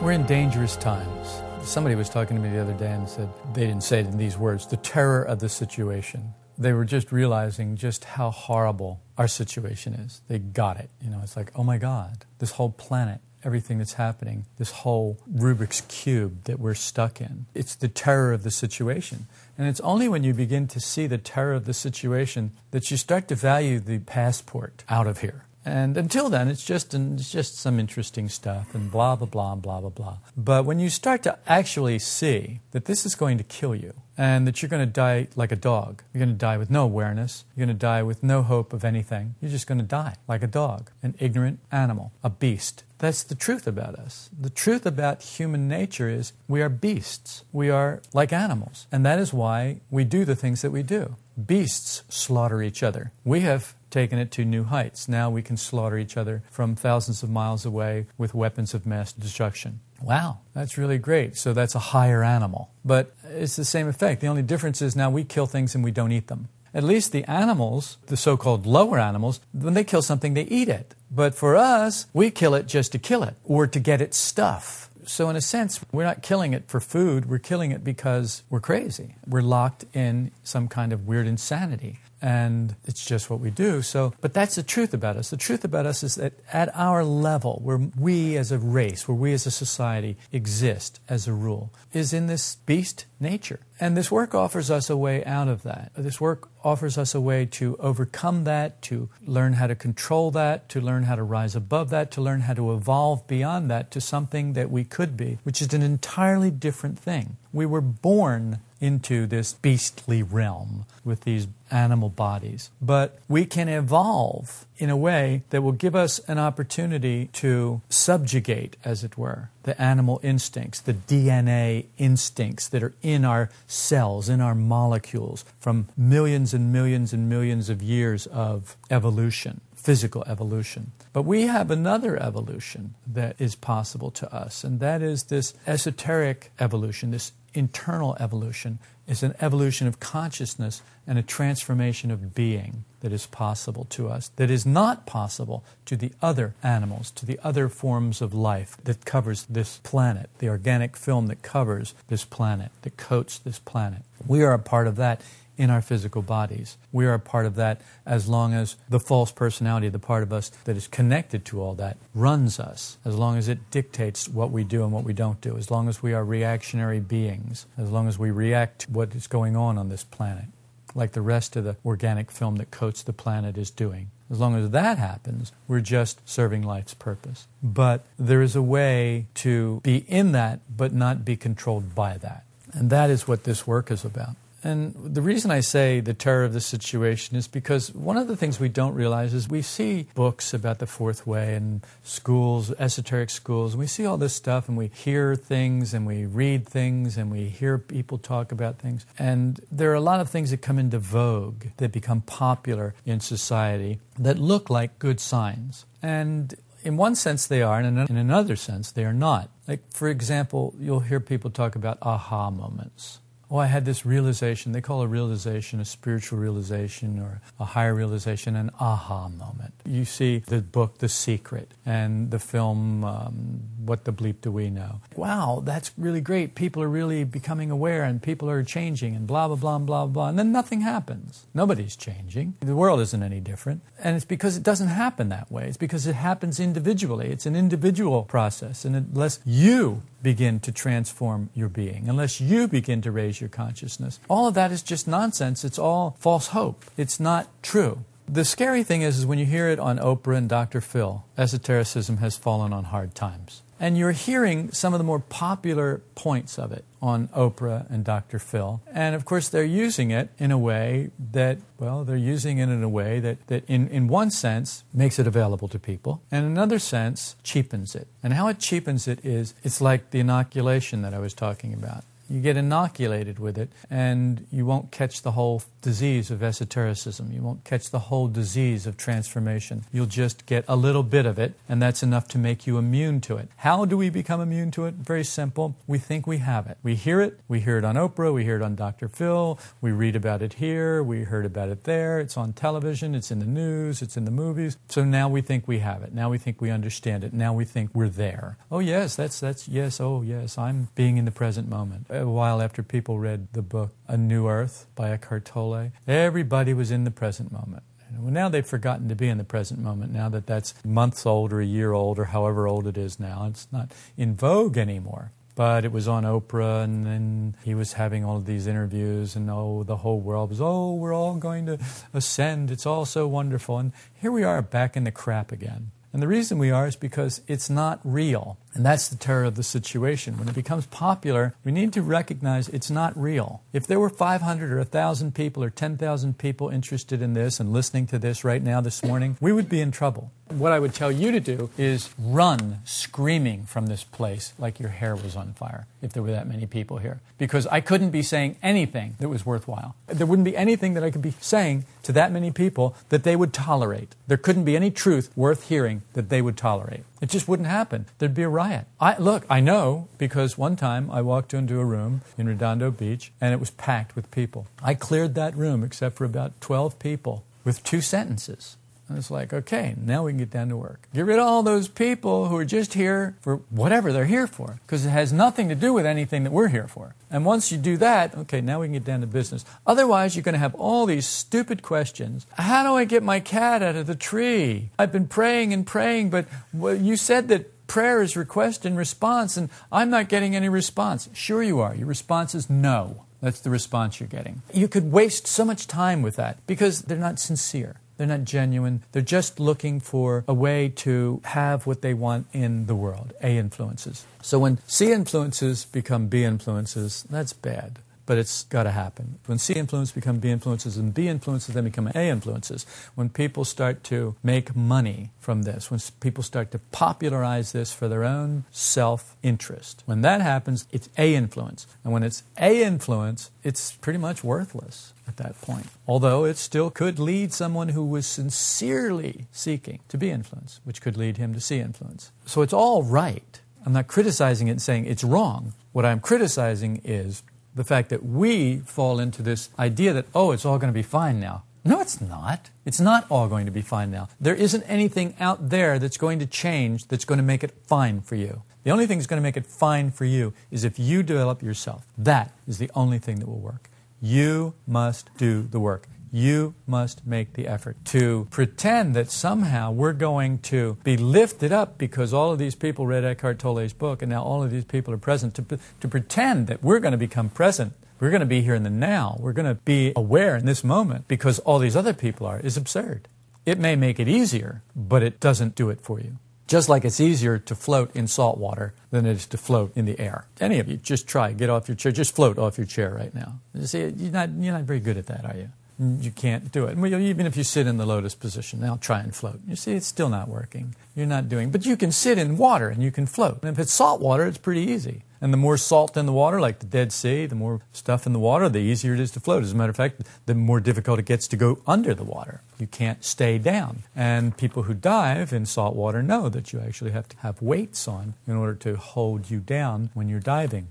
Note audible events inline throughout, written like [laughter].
We're in dangerous times. Somebody was talking to me the other day and said, they didn't say it in these words, the terror of the situation. They were just realizing just how horrible our situation is. They got it. You know, it's like, oh my God, this whole planet everything that's happening, this whole Rubik's Cube that we're stuck in. It's the terror of the situation. And it's only when you begin to see the terror of the situation that you start to value the passport out of here. And until then, it's just, it's just some interesting stuff and blah, blah, blah, blah, blah, blah. But when you start to actually see that this is going to kill you and that you're going to die like a dog, you're going to die with no awareness, you're going to die with no hope of anything, you're just going to die like a dog, an ignorant animal, a beast. That's the truth about us. The truth about human nature is we are beasts. We are like animals. And that is why we do the things that we do. Beasts slaughter each other. We have taken it to new heights. Now we can slaughter each other from thousands of miles away with weapons of mass destruction. Wow, that's really great. So that's a higher animal. But it's the same effect. The only difference is now we kill things and we don't eat them. At least the animals, the so called lower animals, when they kill something, they eat it. But for us, we kill it just to kill it or to get its stuff. So, in a sense, we're not killing it for food, we're killing it because we're crazy. We're locked in some kind of weird insanity and it's just what we do. So, but that's the truth about us. The truth about us is that at our level, where we as a race, where we as a society exist as a rule, is in this beast nature. And this work offers us a way out of that. This work offers us a way to overcome that, to learn how to control that, to learn how to rise above that, to learn how to evolve beyond that to something that we could be, which is an entirely different thing. We were born into this beastly realm with these animal bodies. But we can evolve in a way that will give us an opportunity to subjugate, as it were, the animal instincts, the DNA instincts that are in our cells, in our molecules, from millions and millions and millions of years of evolution physical evolution. But we have another evolution that is possible to us, and that is this esoteric evolution, this internal evolution is an evolution of consciousness and a transformation of being that is possible to us, that is not possible to the other animals, to the other forms of life that covers this planet, the organic film that covers this planet, that coats this planet. We are a part of that in our physical bodies. We are a part of that as long as the false personality, the part of us that is connected to all that, runs us, as long as it dictates what we do and what we don't do, as long as we are reactionary beings, as long as we react to what is going on on this planet, like the rest of the organic film that coats the planet is doing. As long as that happens, we're just serving life's purpose. But there is a way to be in that, but not be controlled by that. And that is what this work is about. And the reason I say the terror of the situation is because one of the things we don't realize is we see books about the fourth way and schools, esoteric schools, and we see all this stuff and we hear things and we read things and we hear people talk about things. And there are a lot of things that come into vogue that become popular in society that look like good signs. And in one sense they are, and in another sense they are not. Like, for example, you'll hear people talk about aha moments oh, I had this realization. They call a realization a spiritual realization or a higher realization, an aha moment. You see the book The Secret and the film um, What the Bleep Do We Know? Wow, that's really great. People are really becoming aware and people are changing and blah, blah, blah, blah, blah. And then nothing happens. Nobody's changing. The world isn't any different. And it's because it doesn't happen that way. It's because it happens individually. It's an individual process. And unless you begin to transform your being, unless you begin to raise your consciousness. All of that is just nonsense. It's all false hope. It's not true. The scary thing is, is when you hear it on Oprah and Dr. Phil, esotericism has fallen on hard times. And you're hearing some of the more popular points of it on Oprah and Dr. Phil. And of course, they're using it in a way that, well, they're using it in a way that, that in, in one sense, makes it available to people, and in another sense, cheapens it. And how it cheapens it is it's like the inoculation that I was talking about. You get inoculated with it, and you won't catch the whole disease of esotericism. You won't catch the whole disease of transformation. You'll just get a little bit of it, and that's enough to make you immune to it. How do we become immune to it? Very simple. We think we have it. We hear it. We hear it on Oprah. We hear it on Dr. Phil. We read about it here. We heard about it there. It's on television. It's in the news. It's in the movies. So now we think we have it. Now we think we understand it. Now we think we're there. Oh, yes, that's, that's, yes, oh, yes, I'm being in the present moment. A while after people read the book A New Earth by Eckhart Tolle, Everybody was in the present moment. Well, now they've forgotten to be in the present moment. Now that that's months old or a year old or however old it is now, it's not in vogue anymore. But it was on Oprah, and then he was having all of these interviews, and oh, the whole world was, oh, we're all going to ascend. It's all so wonderful. And here we are back in the crap again. And the reason we are is because it's not real. And that's the terror of the situation. When it becomes popular, we need to recognize it's not real. If there were 500 or 1,000 people or 10,000 people interested in this and listening to this right now this morning, we would be in trouble. What I would tell you to do is run screaming from this place like your hair was on fire if there were that many people here. Because I couldn't be saying anything that was worthwhile. There wouldn't be anything that I could be saying to that many people that they would tolerate. There couldn't be any truth worth hearing that they would tolerate. It just wouldn't happen. There'd be a riot. I, look, I know because one time I walked into a room in Redondo Beach and it was packed with people. I cleared that room except for about 12 people with two sentences. And it's like, okay, now we can get down to work. Get rid of all those people who are just here for whatever they're here for, because it has nothing to do with anything that we're here for. And once you do that, okay, now we can get down to business. Otherwise, you're going to have all these stupid questions. How do I get my cat out of the tree? I've been praying and praying, but you said that prayer is request and response, and I'm not getting any response. Sure, you are. Your response is no. That's the response you're getting. You could waste so much time with that because they're not sincere. They're not genuine. They're just looking for a way to have what they want in the world, A influences. So when C influences become B influences, that's bad but it's got to happen. When C influences become B influences and B influences then become A influences, when people start to make money from this, when people start to popularize this for their own self interest, when that happens, it's A influence. And when it's A influence, it's pretty much worthless at that point. Although it still could lead someone who was sincerely seeking to be influenced, which could lead him to C influence. So it's all right. I'm not criticizing it and saying it's wrong. What I'm criticizing is the fact that we fall into this idea that, oh, it's all going to be fine now. No, it's not. It's not all going to be fine now. There isn't anything out there that's going to change that's going to make it fine for you. The only thing that's going to make it fine for you is if you develop yourself. That is the only thing that will work. You must do the work you must make the effort to pretend that somehow we're going to be lifted up because all of these people read Eckhart Tolle's book and now all of these people are present, to, to pretend that we're going to become present. We're going to be here in the now. We're going to be aware in this moment because all these other people are is absurd. It may make it easier, but it doesn't do it for you. Just like it's easier to float in salt water than it is to float in the air. Any of you, just try, get off your chair, just float off your chair right now. You see, you're not, you're not very good at that, are you? You can't do it. Even if you sit in the lotus position, now try and float. You see, it's still not working. You're not doing. But you can sit in water and you can float. And if it's salt water, it's pretty easy. And the more salt in the water, like the Dead Sea, the more stuff in the water, the easier it is to float. As a matter of fact, the more difficult it gets to go under the water. You can't stay down. And people who dive in salt water know that you actually have to have weights on in order to hold you down when you're diving.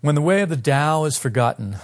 When the way of the Tao is forgotten,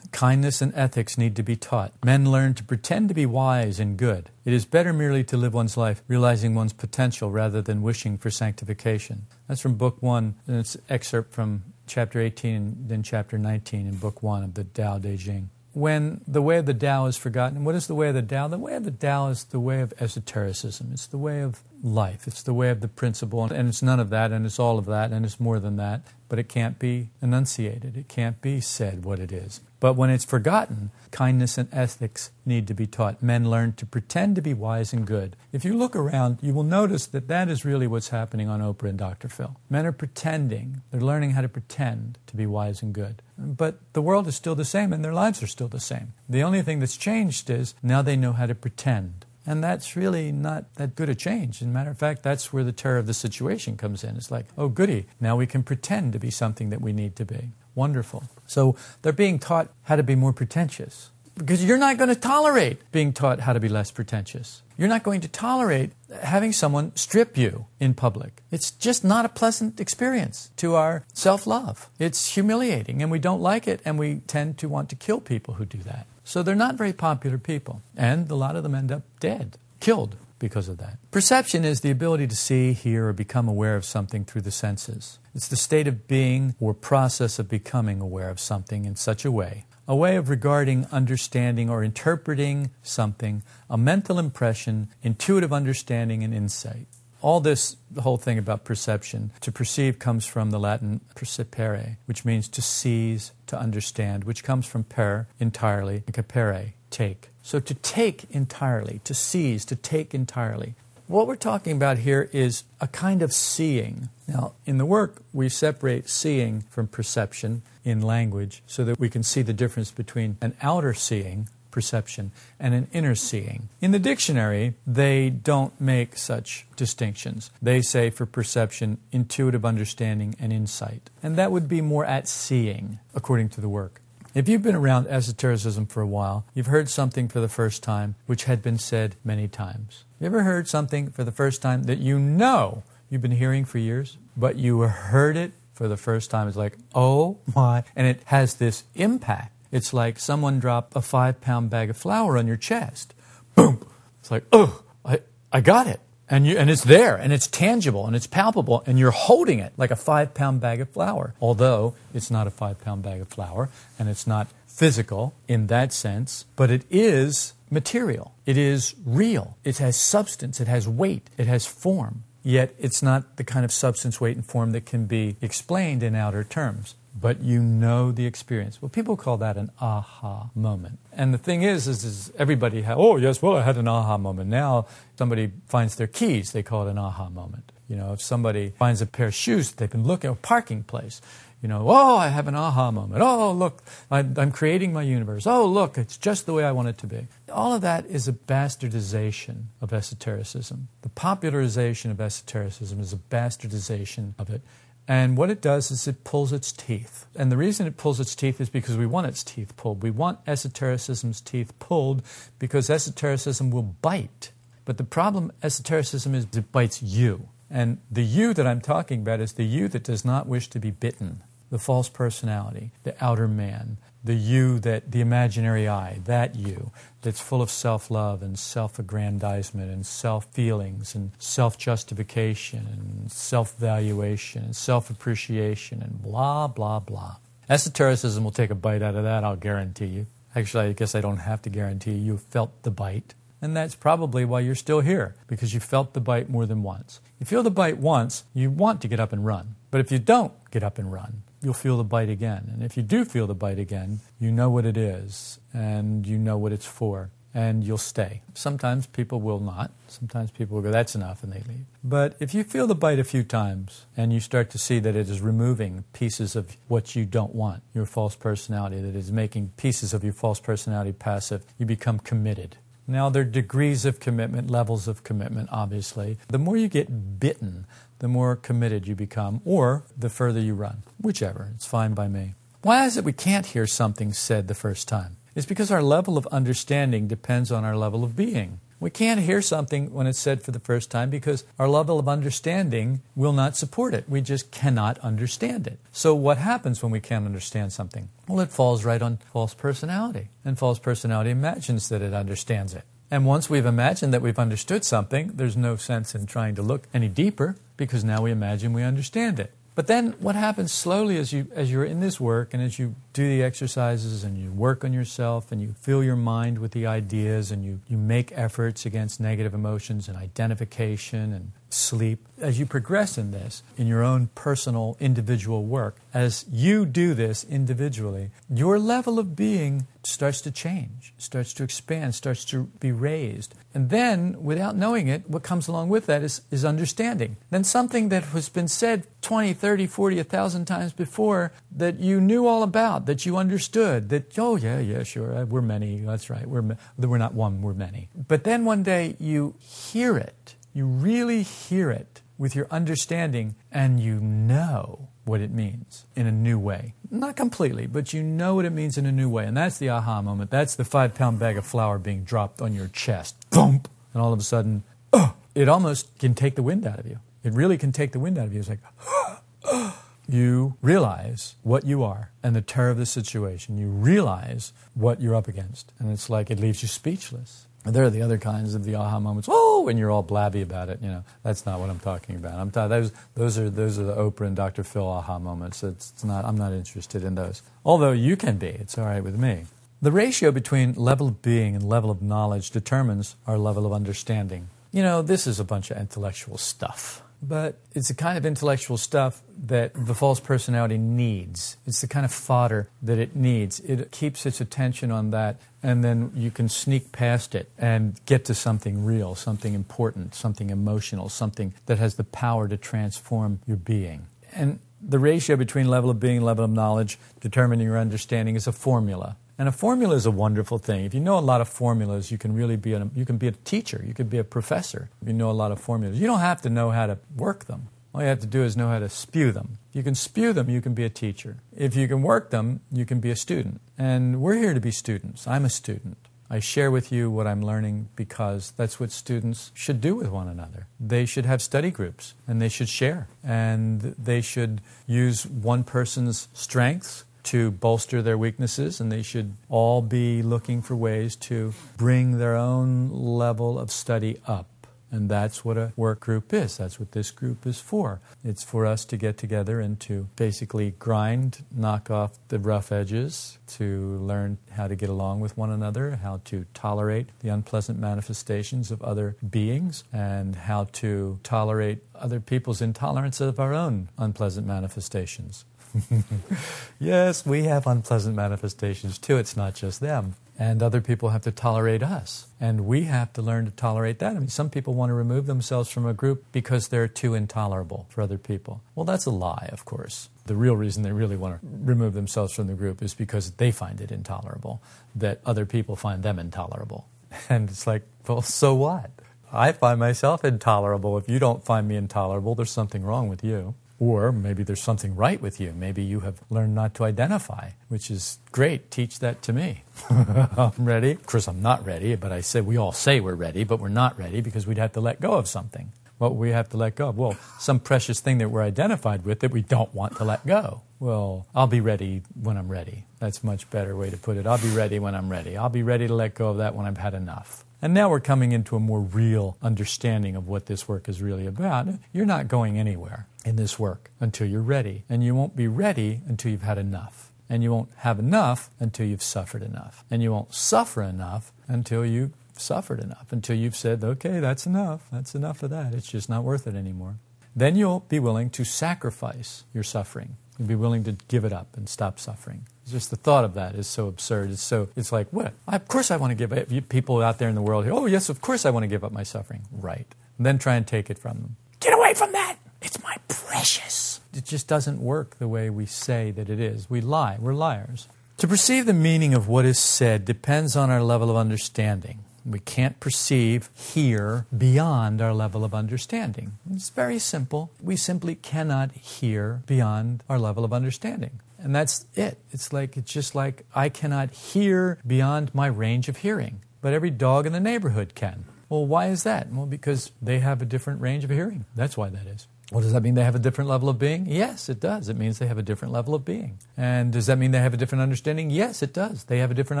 Kindness and ethics need to be taught. Men learn to pretend to be wise and good. It is better merely to live one's life realizing one's potential rather than wishing for sanctification. That's from Book 1, and it's excerpt from chapter 18 and then chapter 19 in Book 1 of the Tao Te Ching. When the way of the Tao is forgotten, what is the way of the Tao? The way of the Tao is the way of esotericism. It's the way of life. It's the way of the principle, and it's none of that, and it's all of that, and it's more than that, but it can't be enunciated. It can't be said what it is. But when it's forgotten, kindness and ethics need to be taught. Men learn to pretend to be wise and good. If you look around, you will notice that that is really what's happening on Oprah and Dr. Phil. Men are pretending, they're learning how to pretend to be wise and good. But the world is still the same and their lives are still the same. The only thing that's changed is now they know how to pretend. And that's really not that good a change. As a matter of fact, that's where the terror of the situation comes in. It's like, oh, goody, now we can pretend to be something that we need to be. Wonderful. So they're being taught how to be more pretentious because you're not going to tolerate being taught how to be less pretentious. You're not going to tolerate having someone strip you in public. It's just not a pleasant experience to our self love. It's humiliating, and we don't like it, and we tend to want to kill people who do that. So they're not very popular people, and a lot of them end up dead, killed because of that. Perception is the ability to see, hear, or become aware of something through the senses. It's the state of being or process of becoming aware of something in such a way a way of regarding, understanding, or interpreting something, a mental impression, intuitive understanding, and insight. All this, the whole thing about perception, to perceive comes from the Latin percipere, which means to seize, to understand, which comes from per, entirely, and capere, take. So to take entirely, to seize, to take entirely. What we're talking about here is a kind of seeing. Now, in the work, we separate seeing from perception in language so that we can see the difference between an outer seeing, perception, and an inner seeing. In the dictionary, they don't make such distinctions. They say for perception, intuitive understanding and insight. And that would be more at seeing, according to the work. If you've been around esotericism for a while, you've heard something for the first time which had been said many times. You ever heard something for the first time that you know you've been hearing for years, but you heard it for the first time? It's like, oh my. And it has this impact. It's like someone dropped a five pound bag of flour on your chest. Boom. It's like, oh, I, I got it. And, you, and it's there, and it's tangible, and it's palpable, and you're holding it like a five pound bag of flour. Although it's not a five pound bag of flour, and it's not physical in that sense, but it is material. It is real. It has substance. It has weight. It has form. Yet it's not the kind of substance, weight, and form that can be explained in outer terms. But you know the experience. Well, people call that an aha moment. And the thing is, is, is everybody has, oh, yes, well, I had an aha moment. Now somebody finds their keys, they call it an aha moment. You know, if somebody finds a pair of shoes that they've been looking at a parking place, you know, oh, I have an aha moment. Oh, look, I'm creating my universe. Oh, look, it's just the way I want it to be. All of that is a bastardization of esotericism. The popularization of esotericism is a bastardization of it. And what it does is it pulls its teeth. And the reason it pulls its teeth is because we want its teeth pulled. We want esotericism's teeth pulled because esotericism will bite. But the problem esotericism is it bites you. And the you that I'm talking about is the you that does not wish to be bitten the false personality, the outer man, the you that the imaginary I, that you that's full of self love and self aggrandizement and self feelings and self justification and self valuation and self appreciation and blah, blah, blah. Esotericism will take a bite out of that, I'll guarantee you. Actually, I guess I don't have to guarantee you. You felt the bite. And that's probably why you're still here, because you felt the bite more than once. You feel the bite once, you want to get up and run. But if you don't get up and run, you'll feel the bite again. And if you do feel the bite again, you know what it is and you know what it's for and you'll stay. Sometimes people will not. Sometimes people will go, that's enough, and they leave. But if you feel the bite a few times and you start to see that it is removing pieces of what you don't want, your false personality, that is making pieces of your false personality passive, you become committed. Now, there are degrees of commitment, levels of commitment, obviously. The more you get bitten, the more committed you become, or the further you run. Whichever, it's fine by me. Why is it we can't hear something said the first time? It's because our level of understanding depends on our level of being. We can't hear something when it's said for the first time because our level of understanding will not support it. We just cannot understand it. So, what happens when we can't understand something? Well, it falls right on false personality. And false personality imagines that it understands it. And once we've imagined that we've understood something, there's no sense in trying to look any deeper because now we imagine we understand it. But then what happens slowly as you as you're in this work and as you do the exercises and you work on yourself and you fill your mind with the ideas and you, you make efforts against negative emotions and identification and sleep. As you progress in this, in your own personal, individual work, as you do this individually, your level of being starts to change, starts to expand, starts to be raised. And then, without knowing it, what comes along with that is, is understanding. Then something that has been said 20, 30, 40, 1,000 times before that you knew all about, that you understood, that, oh, yeah, yeah, sure, uh, we're many, that's right, we're, we're not one, we're many. But then one day you hear it, you really hear it with your understanding, and you know what it means in a new way. Not completely, but you know what it means in a new way. And that's the aha moment. That's the five pound bag of flour being dropped on your chest. Thump! And all of a sudden, oh, it almost can take the wind out of you. It really can take the wind out of you. It's like, [gasps] uh, you realize what you are and the terror of the situation. You realize what you're up against. And it's like it leaves you speechless. There are the other kinds of the aha moments. Oh, and you're all blabby about it. You know, that's not what I'm talking about. I'm ta- those, those are those are the Oprah and Dr. Phil aha moments. It's, it's not. I'm not interested in those. Although you can be. It's all right with me. The ratio between level of being and level of knowledge determines our level of understanding. You know, this is a bunch of intellectual stuff but it's the kind of intellectual stuff that the false personality needs. It's the kind of fodder that it needs. It keeps its attention on that, and then you can sneak past it and get to something real, something important, something emotional, something that has the power to transform your being. And the ratio between level of being and level of knowledge determining your understanding is a formula. And a formula is a wonderful thing. If you know a lot of formulas, you can really be a, you can be a teacher, you could be a professor. If you know a lot of formulas, you don't have to know how to work them. All you have to do is know how to spew them. If you can spew them, you can be a teacher. If you can work them, you can be a student. And we're here to be students. I'm a student. I share with you what I'm learning because that's what students should do with one another. They should have study groups and they should share and they should use one person's strengths to bolster their weaknesses, and they should all be looking for ways to bring their own level of study up. And that's what a work group is. That's what this group is for. It's for us to get together and to basically grind, knock off the rough edges, to learn how to get along with one another, how to tolerate the unpleasant manifestations of other beings, and how to tolerate other people's intolerance of our own unpleasant manifestations. [laughs] yes, we have unpleasant manifestations too. It's not just them. And other people have to tolerate us. And we have to learn to tolerate that. I mean, some people want to remove themselves from a group because they're too intolerable for other people. Well, that's a lie, of course. The real reason they really want to remove themselves from the group is because they find it intolerable, that other people find them intolerable. [laughs] And it's like, well, so what? I find myself intolerable. If you don't find me intolerable, there's something wrong with you. Or maybe there's something right with you. Maybe you have learned not to identify, which is great. Teach that to me. [laughs] I'm ready. Of course, I'm not ready, but I say we all say we're ready, but we're not ready because we'd have to let go of something. What we have to let go of? Well, some precious thing that we're identified with that we don't want to let go. Well, I'll be ready when I'm ready. That's a much better way to put it. I'll be ready when I'm ready. I'll be ready to let go of that when I've had enough. And now we're coming into a more real understanding of what this work is really about. You're not going anywhere in this work until you're ready. And you won't be ready until you've had enough. And you won't have enough until you've suffered enough. And you won't suffer enough until you've suffered enough, until you've said, okay, that's enough. That's enough of that. It's just not worth it anymore. Then you'll be willing to sacrifice your suffering. You'll be willing to give it up and stop suffering. Just the thought of that is so absurd. It's so it's like, what? Of course I want to give up. People out there in the world, oh yes, of course I want to give up my suffering. Right. And then try and take it from them. Get away from that. It's my precious. It just doesn't work the way we say that it is. We lie. We're liars. To perceive the meaning of what is said depends on our level of understanding. We can't perceive, hear beyond our level of understanding. It's very simple. We simply cannot hear beyond our level of understanding. And that's it. It's like it's just like I cannot hear beyond my range of hearing, but every dog in the neighborhood can. Well, why is that? Well, because they have a different range of hearing. That's why that is. Well, does that mean they have a different level of being? Yes, it does. It means they have a different level of being. And does that mean they have a different understanding? Yes, it does. They have a different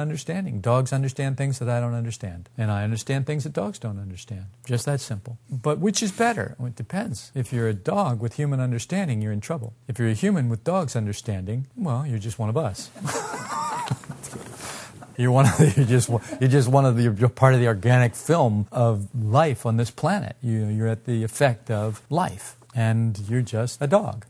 understanding. Dogs understand things that I don't understand. And I understand things that dogs don't understand. Just that simple. But which is better? Well, it depends. If you're a dog with human understanding, you're in trouble. If you're a human with dog's understanding, well, you're just one of us. [laughs] You're one of the, you're just you're just one of the you're part of the organic film of life on this planet. You you're at the effect of life, and you're just a dog.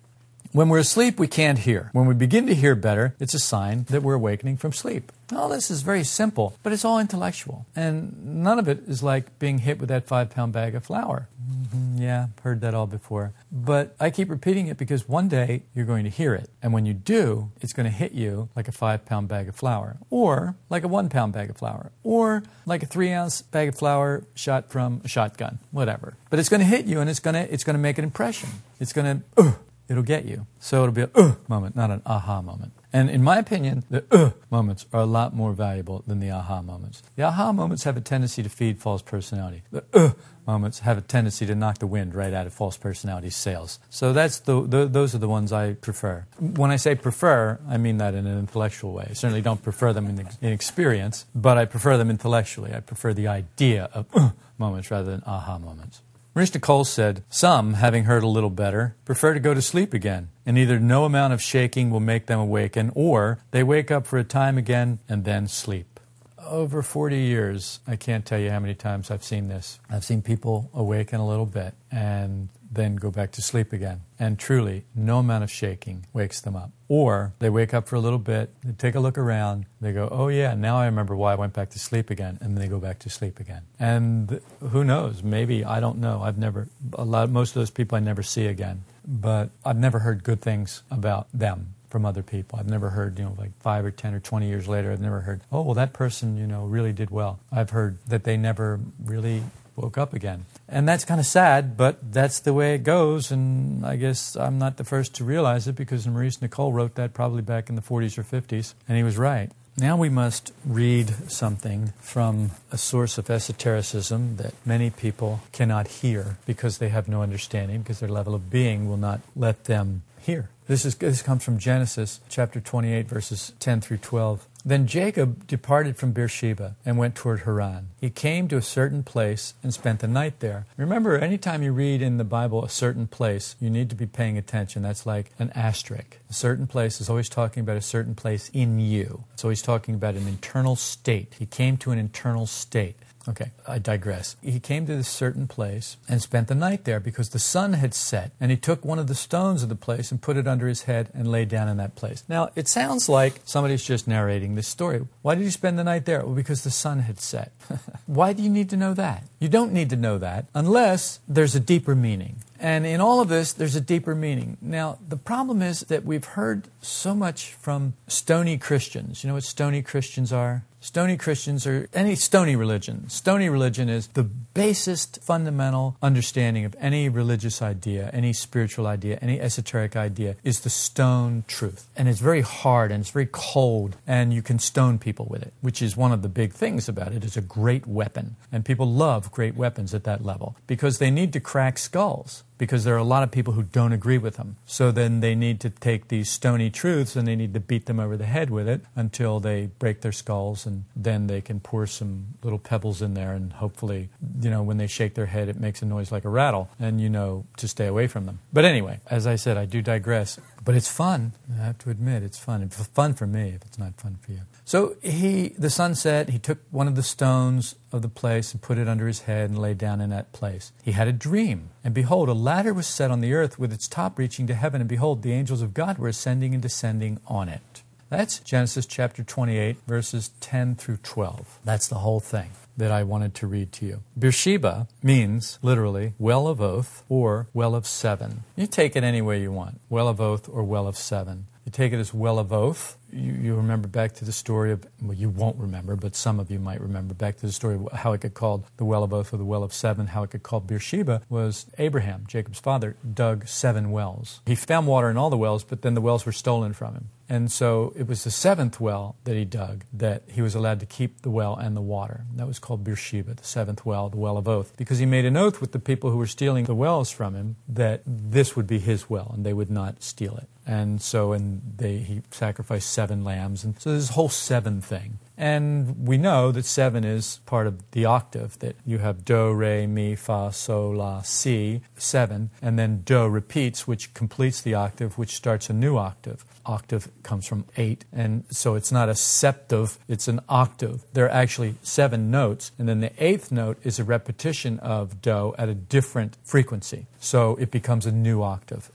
When we're asleep, we can't hear. When we begin to hear better, it's a sign that we're awakening from sleep. All this is very simple, but it's all intellectual. And none of it is like being hit with that five pound bag of flour. Mm-hmm, yeah, heard that all before. But I keep repeating it because one day you're going to hear it. And when you do, it's going to hit you like a five pound bag of flour, or like a one pound bag of flour, or like a three ounce bag of flour shot from a shotgun, whatever. But it's going to hit you and it's going to, it's going to make an impression. It's going to, uh, it'll get you. So it'll be a uh moment, not an aha moment. And in my opinion, the uh moments are a lot more valuable than the aha moments. The aha moments have a tendency to feed false personality. The uh moments have a tendency to knock the wind right out of false personality sails. So that's the, the, those are the ones I prefer. When I say prefer, I mean that in an intellectual way. I certainly don't prefer them in, in experience, but I prefer them intellectually. I prefer the idea of uh moments rather than aha moments. Maurice Nicoll said, Some, having heard a little better, prefer to go to sleep again, and either no amount of shaking will make them awaken, or they wake up for a time again and then sleep. Over 40 years, I can't tell you how many times I've seen this. I've seen people awaken a little bit and then go back to sleep again. And truly, no amount of shaking wakes them up. Or they wake up for a little bit, they take a look around, they go, oh yeah, now I remember why I went back to sleep again, and then they go back to sleep again. And who knows? Maybe, I don't know. I've never, a lot, most of those people I never see again. But I've never heard good things about them from other people. I've never heard, you know, like five or 10 or 20 years later, I've never heard, oh, well, that person, you know, really did well. I've heard that they never really woke up again. And that's kind of sad, but that's the way it goes. And I guess I'm not the first to realize it because Maurice Nicoll wrote that probably back in the 40s or 50s, and he was right. Now we must read something from a source of esotericism that many people cannot hear because they have no understanding, because their level of being will not let them hear. This, is, this comes from Genesis chapter 28, verses 10 through 12. Then Jacob departed from Beersheba and went toward Haran. He came to a certain place and spent the night there. Remember, anytime you read in the Bible a certain place, you need to be paying attention. That's like an asterisk. A certain place is always talking about a certain place in you. It's always talking about an internal state. He came to an internal state. Okay, I digress. He came to this certain place and spent the night there because the sun had set, and he took one of the stones of the place and put it under his head and lay down in that place. Now, it sounds like somebody's just narrating this story. Why did he spend the night there? Well, because the sun had set. [laughs] Why do you need to know that? You don't need to know that unless there's a deeper meaning. And in all of this, there's a deeper meaning. Now, the problem is that we've heard so much from stony Christians. You know what stony Christians are? Stony Christians or any stony religion. Stony religion is the basest fundamental understanding of any religious idea, any spiritual idea, any esoteric idea is the stone truth. And it's very hard and it's very cold and you can stone people with it, which is one of the big things about it. It's a great weapon. And people love great weapons at that level because they need to crack skulls because there are a lot of people who don't agree with them. So then they need to take these stony truths and they need to beat them over the head with it until they break their skulls and then they can pour some little pebbles in there and hopefully, you know, when they shake their head, it makes a noise like a rattle and you know to stay away from them. But anyway, as I said, I do digress. But it's fun. I have to admit, it's fun. It's fun for me if it's not fun for you. So he, the sun set, he took one of the stones of the place and put it under his head and lay down in that place. He had a dream. And behold, a ladder was set on the earth with its top reaching to heaven. And behold, the angels of God were ascending and descending on it. That's Genesis chapter 28, verses 10 through 12. That's the whole thing that I wanted to read to you. Beersheba means literally well of oath or well of seven. You take it any way you want well of oath or well of seven. You take it as well of oath. You, you, remember back to the story of, well, you won't remember, but some of you might remember back to the story of how it got called the well of oath or the well of seven, how it got called Beersheba was Abraham, Jacob's father, dug seven wells. He found water in all the wells, but then the wells were stolen from him. And so it was the seventh well that he dug that he was allowed to keep the well and the water. That was called Beersheba, the seventh well, the well of oath, because he made an oath with the people who were stealing the wells from him that this would be his well and they would not steal it. And so, and they, he sacrificed seven lambs. And so there's this whole seven thing. And we know that seven is part of the octave, that you have do, re, mi, fa, sol, la, si, seven, and then do repeats, which completes the octave, which starts a new octave. Octave comes from eight, and so it's not a septive, it's an octave. There are actually seven notes, and then the eighth note is a repetition of do at a different frequency. So it becomes a new octave.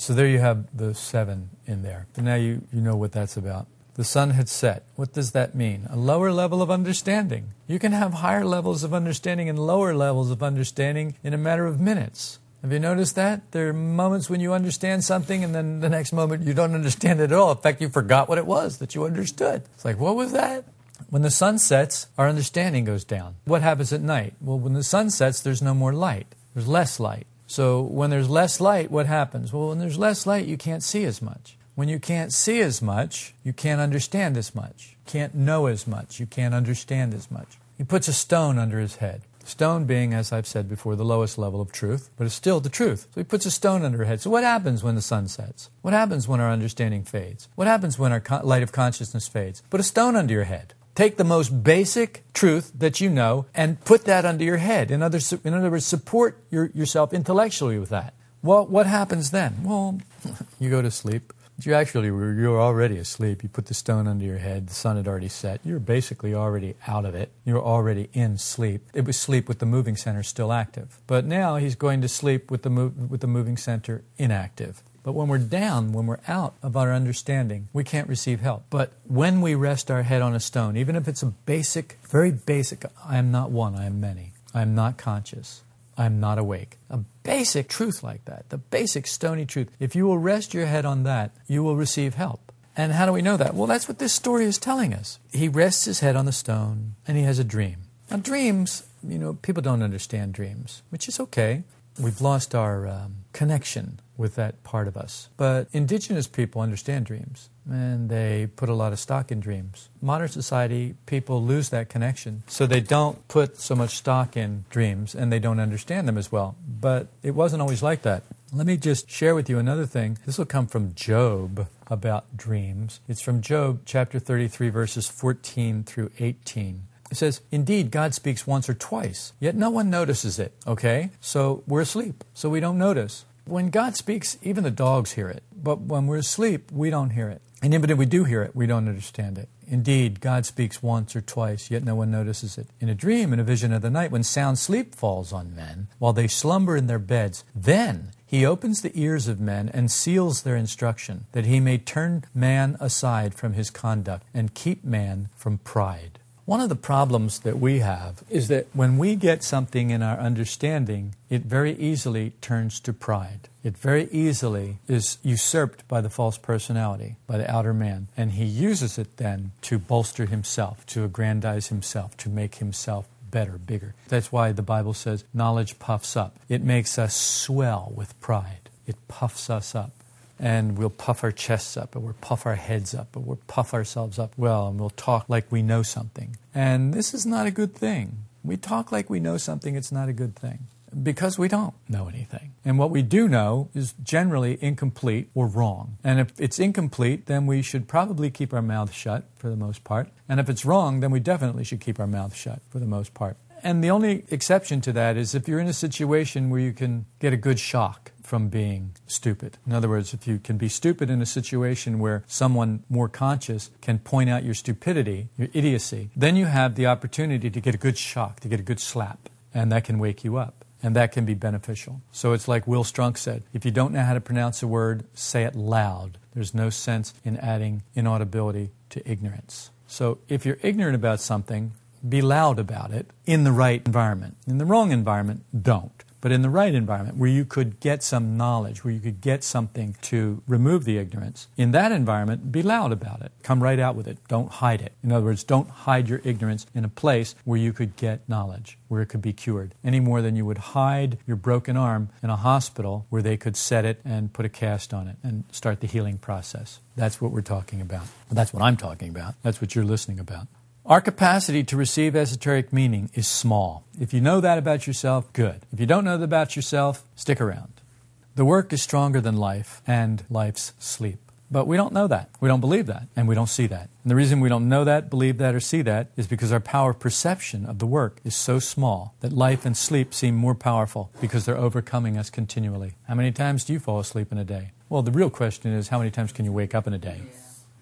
So there you have the seven in there. So now you, you know what that's about. The sun had set. What does that mean? A lower level of understanding. You can have higher levels of understanding and lower levels of understanding in a matter of minutes. Have you noticed that? There are moments when you understand something and then the next moment you don't understand it at all. In fact, you forgot what it was that you understood. It's like, what was that? When the sun sets, our understanding goes down. What happens at night? Well, when the sun sets, there's no more light. There's less light. So when there's less light, what happens? Well, when there's less light, you can't see as much. When you can't see as much, you can't understand as much. You can't know as much. You can't understand as much. He puts a stone under his head. Stone being, as I've said before, the lowest level of truth, but it's still the truth. So he puts a stone under her head. So what happens when the sun sets? What happens when our understanding fades? What happens when our light of consciousness fades? Put a stone under your head. Take the most basic truth that you know and put that under your head. In other, in other words, support your, yourself intellectually with that. Well, what happens then? Well, [laughs] you go to sleep. You actually you're already asleep. You put the stone under your head. The sun had already set. You're basically already out of it. You're already in sleep. It was sleep with the moving center still active. But now he's going to sleep with the with the moving center inactive. But when we're down, when we're out of our understanding, we can't receive help. But when we rest our head on a stone, even if it's a basic, very basic, I am not one, I am many. I am not conscious. I am not awake. A basic truth like that, the basic stony truth. If you will rest your head on that, you will receive help. And how do we know that? Well, that's what this story is telling us. He rests his head on the stone and he has a dream. Now, dreams, you know, people don't understand dreams, which is okay. We've lost our um, connection with that part of us. But indigenous people understand dreams and they put a lot of stock in dreams. Modern society, people lose that connection. So they don't put so much stock in dreams and they don't understand them as well. But it wasn't always like that. Let me just share with you another thing. This will come from Job about dreams. It's from Job chapter 33, verses 14 through 18. It says, Indeed, God speaks once or twice, yet no one notices it. Okay? So we're asleep, so we don't notice. When God speaks, even the dogs hear it. But when we're asleep, we don't hear it. And even if we do hear it, we don't understand it. Indeed, God speaks once or twice, yet no one notices it. In a dream, in a vision of the night, when sound sleep falls on men, while they slumber in their beds, then he opens the ears of men and seals their instruction, that he may turn man aside from his conduct and keep man from pride. One of the problems that we have is that when we get something in our understanding, it very easily turns to pride. It very easily is usurped by the false personality, by the outer man. And he uses it then to bolster himself, to aggrandize himself, to make himself better, bigger. That's why the Bible says knowledge puffs up. It makes us swell with pride, it puffs us up and we'll puff our chests up, or we'll puff our heads up, or we'll puff ourselves up well, and we'll talk like we know something. And this is not a good thing. We talk like we know something, it's not a good thing. Because we don't know anything. And what we do know is generally incomplete or wrong. And if it's incomplete, then we should probably keep our mouth shut for the most part. And if it's wrong, then we definitely should keep our mouth shut for the most part. And the only exception to that is if you're in a situation where you can get a good shock from being stupid. In other words, if you can be stupid in a situation where someone more conscious can point out your stupidity, your idiocy, then you have the opportunity to get a good shock, to get a good slap, and that can wake you up. And that can be beneficial. So it's like Will Strunk said if you don't know how to pronounce a word, say it loud. There's no sense in adding inaudibility to ignorance. So if you're ignorant about something, be loud about it in the right environment. In the wrong environment, don't but in the right environment where you could get some knowledge, where you could get something to remove the ignorance, in that environment, be loud about it. Come right out with it. Don't hide it. In other words, don't hide your ignorance in a place where you could get knowledge, where it could be cured, any more than you would hide your broken arm in a hospital where they could set it and put a cast on it and start the healing process. That's what we're talking about. That's what I'm talking about. That's what you're listening about. Our capacity to receive esoteric meaning is small. If you know that about yourself, good. If you don't know that about yourself, stick around. The work is stronger than life and life's sleep. But we don't know that. We don't believe that. And we don't see that. And the reason we don't know that, believe that, or see that is because our power of perception of the work is so small that life and sleep seem more powerful because they're overcoming us continually. How many times do you fall asleep in a day? Well, the real question is how many times can you wake up in a day?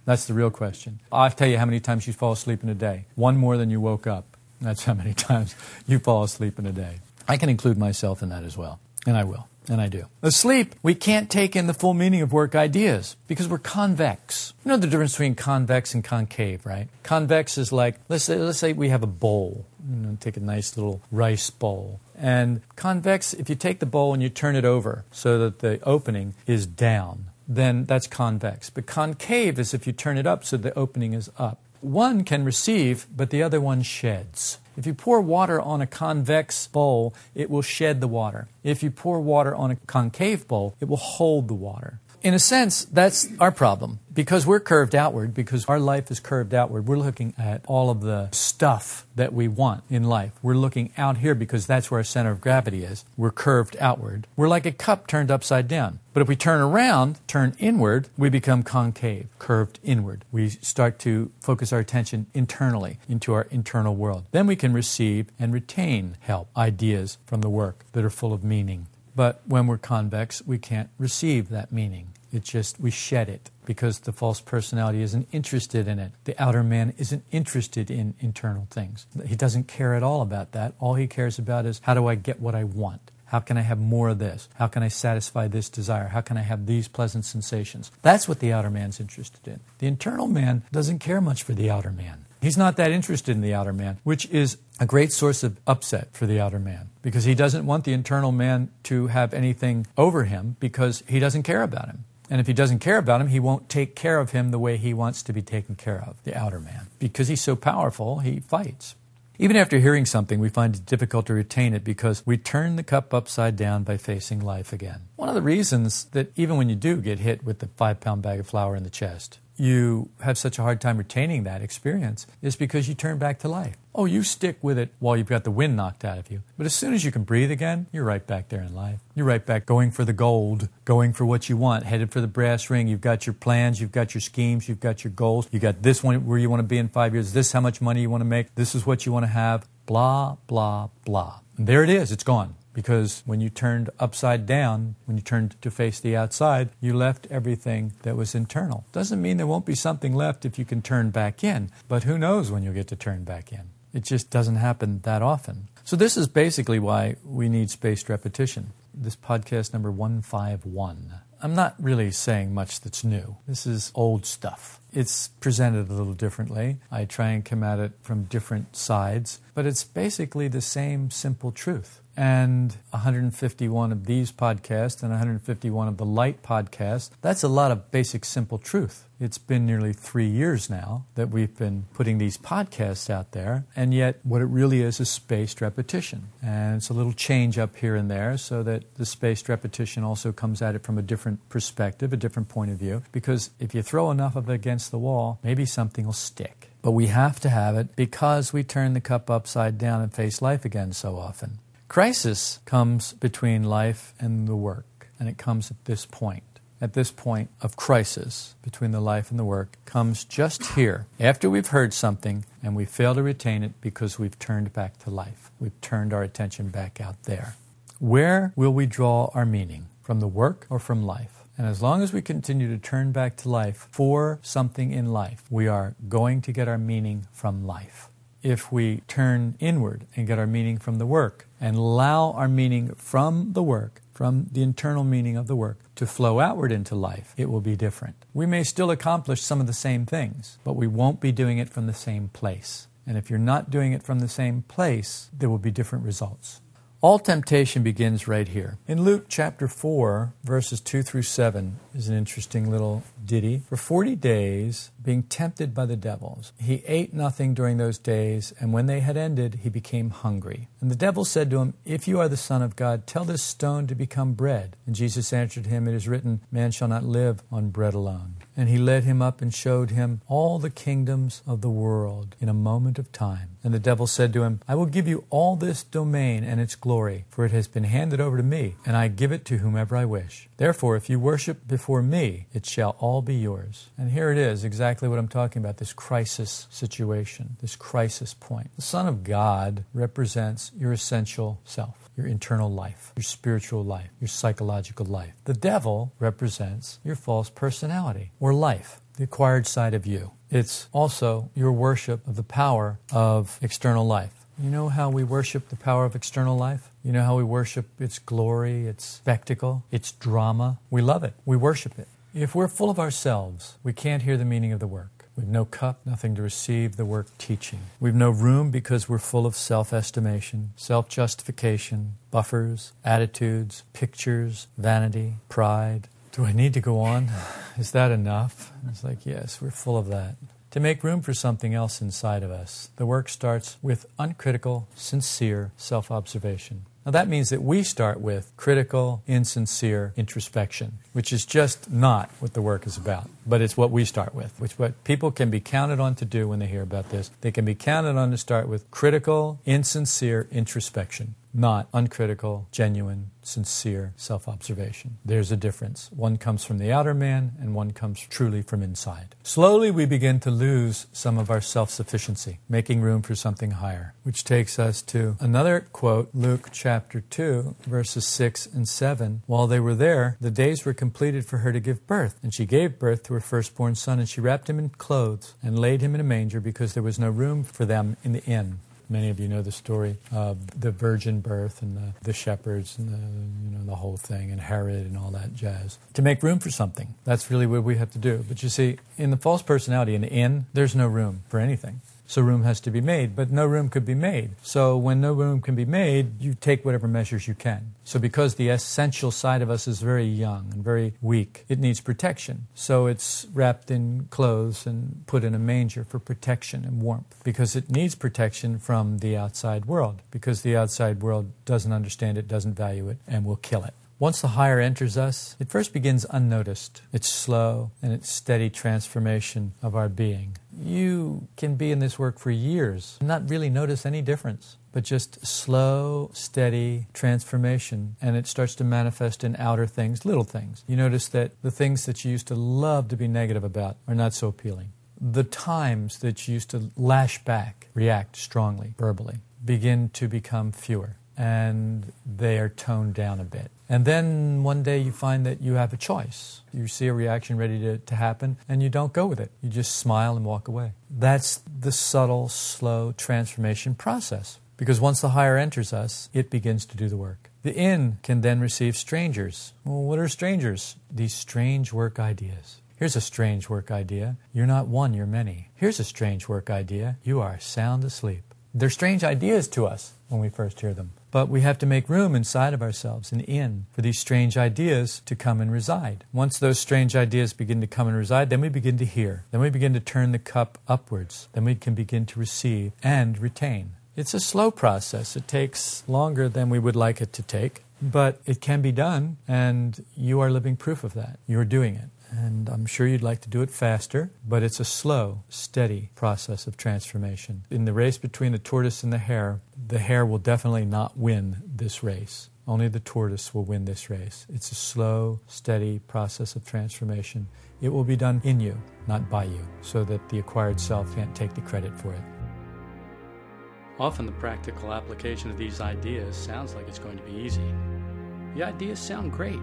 That's the real question. I'll tell you how many times you fall asleep in a day. One more than you woke up. That's how many [laughs] times you fall asleep in a day. I can include myself in that as well, and I will. And I do. Asleep, we can't take in the full meaning of work ideas because we're convex. You know the difference between convex and concave, right? Convex is like, let's say, let's say we have a bowl. You know, take a nice little rice bowl. And convex, if you take the bowl and you turn it over so that the opening is down, then that's convex. But concave is if you turn it up so the opening is up. One can receive, but the other one sheds. If you pour water on a convex bowl, it will shed the water. If you pour water on a concave bowl, it will hold the water. In a sense, that's our problem. Because we're curved outward, because our life is curved outward, we're looking at all of the stuff that we want in life. We're looking out here because that's where our center of gravity is. We're curved outward. We're like a cup turned upside down. But if we turn around, turn inward, we become concave, curved inward. We start to focus our attention internally into our internal world. Then we can receive and retain help, ideas from the work that are full of meaning. But when we're convex, we can't receive that meaning. It's just we shed it because the false personality isn't interested in it. The outer man isn't interested in internal things. He doesn't care at all about that. All he cares about is how do I get what I want? How can I have more of this? How can I satisfy this desire? How can I have these pleasant sensations? That's what the outer man's interested in. The internal man doesn't care much for the outer man. He's not that interested in the outer man, which is a great source of upset for the outer man because he doesn't want the internal man to have anything over him because he doesn't care about him. And if he doesn't care about him, he won't take care of him the way he wants to be taken care of, the outer man. Because he's so powerful, he fights. Even after hearing something, we find it difficult to retain it because we turn the cup upside down by facing life again. One of the reasons that even when you do get hit with the five pound bag of flour in the chest, you have such a hard time retaining that experience is because you turn back to life. Oh, you stick with it while you've got the wind knocked out of you. But as soon as you can breathe again, you're right back there in life. You're right back going for the gold, going for what you want, headed for the brass ring. You've got your plans, you've got your schemes, you've got your goals. You got this one where you want to be in five years, this how much money you want to make, this is what you want to have, blah, blah, blah. And there it is, it's gone. Because when you turned upside down, when you turned to face the outside, you left everything that was internal. Doesn't mean there won't be something left if you can turn back in, but who knows when you'll get to turn back in. It just doesn't happen that often. So, this is basically why we need spaced repetition. This podcast number 151. I'm not really saying much that's new. This is old stuff. It's presented a little differently. I try and come at it from different sides, but it's basically the same simple truth and 151 of these podcasts and 151 of the Light podcast. That's a lot of basic, simple truth. It's been nearly three years now that we've been putting these podcasts out there, and yet what it really is is spaced repetition. And it's a little change up here and there so that the spaced repetition also comes at it from a different perspective, a different point of view. Because if you throw enough of it against the wall, maybe something will stick. But we have to have it because we turn the cup upside down and face life again so often. Crisis comes between life and the work, and it comes at this point. At this point of crisis between the life and the work comes just here, after we've heard something and we fail to retain it because we've turned back to life. We've turned our attention back out there. Where will we draw our meaning? From the work or from life? And as long as we continue to turn back to life for something in life, we are going to get our meaning from life. If we turn inward and get our meaning from the work, and allow our meaning from the work, from the internal meaning of the work, to flow outward into life, it will be different. We may still accomplish some of the same things, but we won't be doing it from the same place. And if you're not doing it from the same place, there will be different results. All temptation begins right here. In Luke chapter 4, verses 2 through 7 is an interesting little ditty. For 40 days, being tempted by the devils, he ate nothing during those days, and when they had ended, he became hungry. And the devil said to him, If you are the Son of God, tell this stone to become bread. And Jesus answered him, It is written, Man shall not live on bread alone. And he led him up and showed him all the kingdoms of the world in a moment of time. And the devil said to him, I will give you all this domain and its glory, for it has been handed over to me, and I give it to whomever I wish. Therefore, if you worship before me, it shall all be yours. And here it is, exactly what I'm talking about this crisis situation, this crisis point. The Son of God represents your essential self, your internal life, your spiritual life, your psychological life. The devil represents your false personality or life, the acquired side of you. It's also your worship of the power of external life. You know how we worship the power of external life? You know how we worship its glory, its spectacle, its drama? We love it. We worship it. If we're full of ourselves, we can't hear the meaning of the work. We've no cup, nothing to receive the work teaching. We've no room because we're full of self estimation, self justification, buffers, attitudes, pictures, vanity, pride. Do I need to go on? [sighs] Is that enough? It's like, yes, we're full of that. To make room for something else inside of us, the work starts with uncritical, sincere self observation. Now, that means that we start with critical, insincere introspection, which is just not what the work is about, but it's what we start with, which what people can be counted on to do when they hear about this. They can be counted on to start with critical, insincere introspection not uncritical, genuine, sincere self observation. There's a difference. One comes from the outer man, and one comes truly from inside. Slowly, we begin to lose some of our self sufficiency, making room for something higher, which takes us to another quote, Luke chapter 2, verses 6 and 7. While they were there, the days were completed for her to give birth, and she gave birth to her firstborn son, and she wrapped him in clothes and laid him in a manger because there was no room for them in the inn. Many of you know the story of the virgin birth and the, the shepherds and the, you know, the whole thing and Herod and all that jazz. To make room for something. That's really what we have to do. But you see, in the false personality, in the inn, there's no room for anything. So room has to be made, but no room could be made. So when no room can be made, you take whatever measures you can. So because the essential side of us is very young and very weak, it needs protection. So it's wrapped in clothes and put in a manger for protection and warmth because it needs protection from the outside world because the outside world doesn't understand it, doesn't value it, and will kill it. Once the higher enters us, it first begins unnoticed. It's slow and it's steady transformation of our being. You can be in this work for years and not really notice any difference, but just slow, steady transformation. And it starts to manifest in outer things, little things. You notice that the things that you used to love to be negative about are not so appealing. The times that you used to lash back, react strongly, verbally, begin to become fewer and they are toned down a bit. And then one day you find that you have a choice. You see a reaction ready to, to happen, and you don't go with it. You just smile and walk away. That's the subtle, slow transformation process. Because once the higher enters us, it begins to do the work. The inn can then receive strangers. Well, what are strangers? These strange work ideas. Here's a strange work idea. You're not one, you're many. Here's a strange work idea. You are sound asleep. They're strange ideas to us when we first hear them. But we have to make room inside of ourselves, an inn, for these strange ideas to come and reside. Once those strange ideas begin to come and reside, then we begin to hear. Then we begin to turn the cup upwards. Then we can begin to receive and retain. It's a slow process. It takes longer than we would like it to take, but it can be done, and you are living proof of that. You're doing it. And I'm sure you'd like to do it faster, but it's a slow, steady process of transformation. In the race between the tortoise and the hare, the hare will definitely not win this race. Only the tortoise will win this race. It's a slow, steady process of transformation. It will be done in you, not by you, so that the acquired self can't take the credit for it. Often the practical application of these ideas sounds like it's going to be easy. The ideas sound great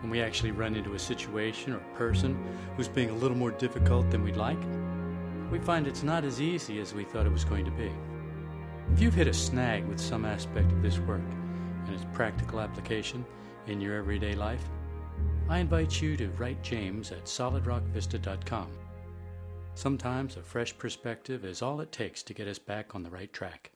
when we actually run into a situation or person who's being a little more difficult than we'd like, we find it's not as easy as we thought it was going to be. If you've hit a snag with some aspect of this work and its practical application in your everyday life, I invite you to write James at solidrockvista.com. Sometimes a fresh perspective is all it takes to get us back on the right track.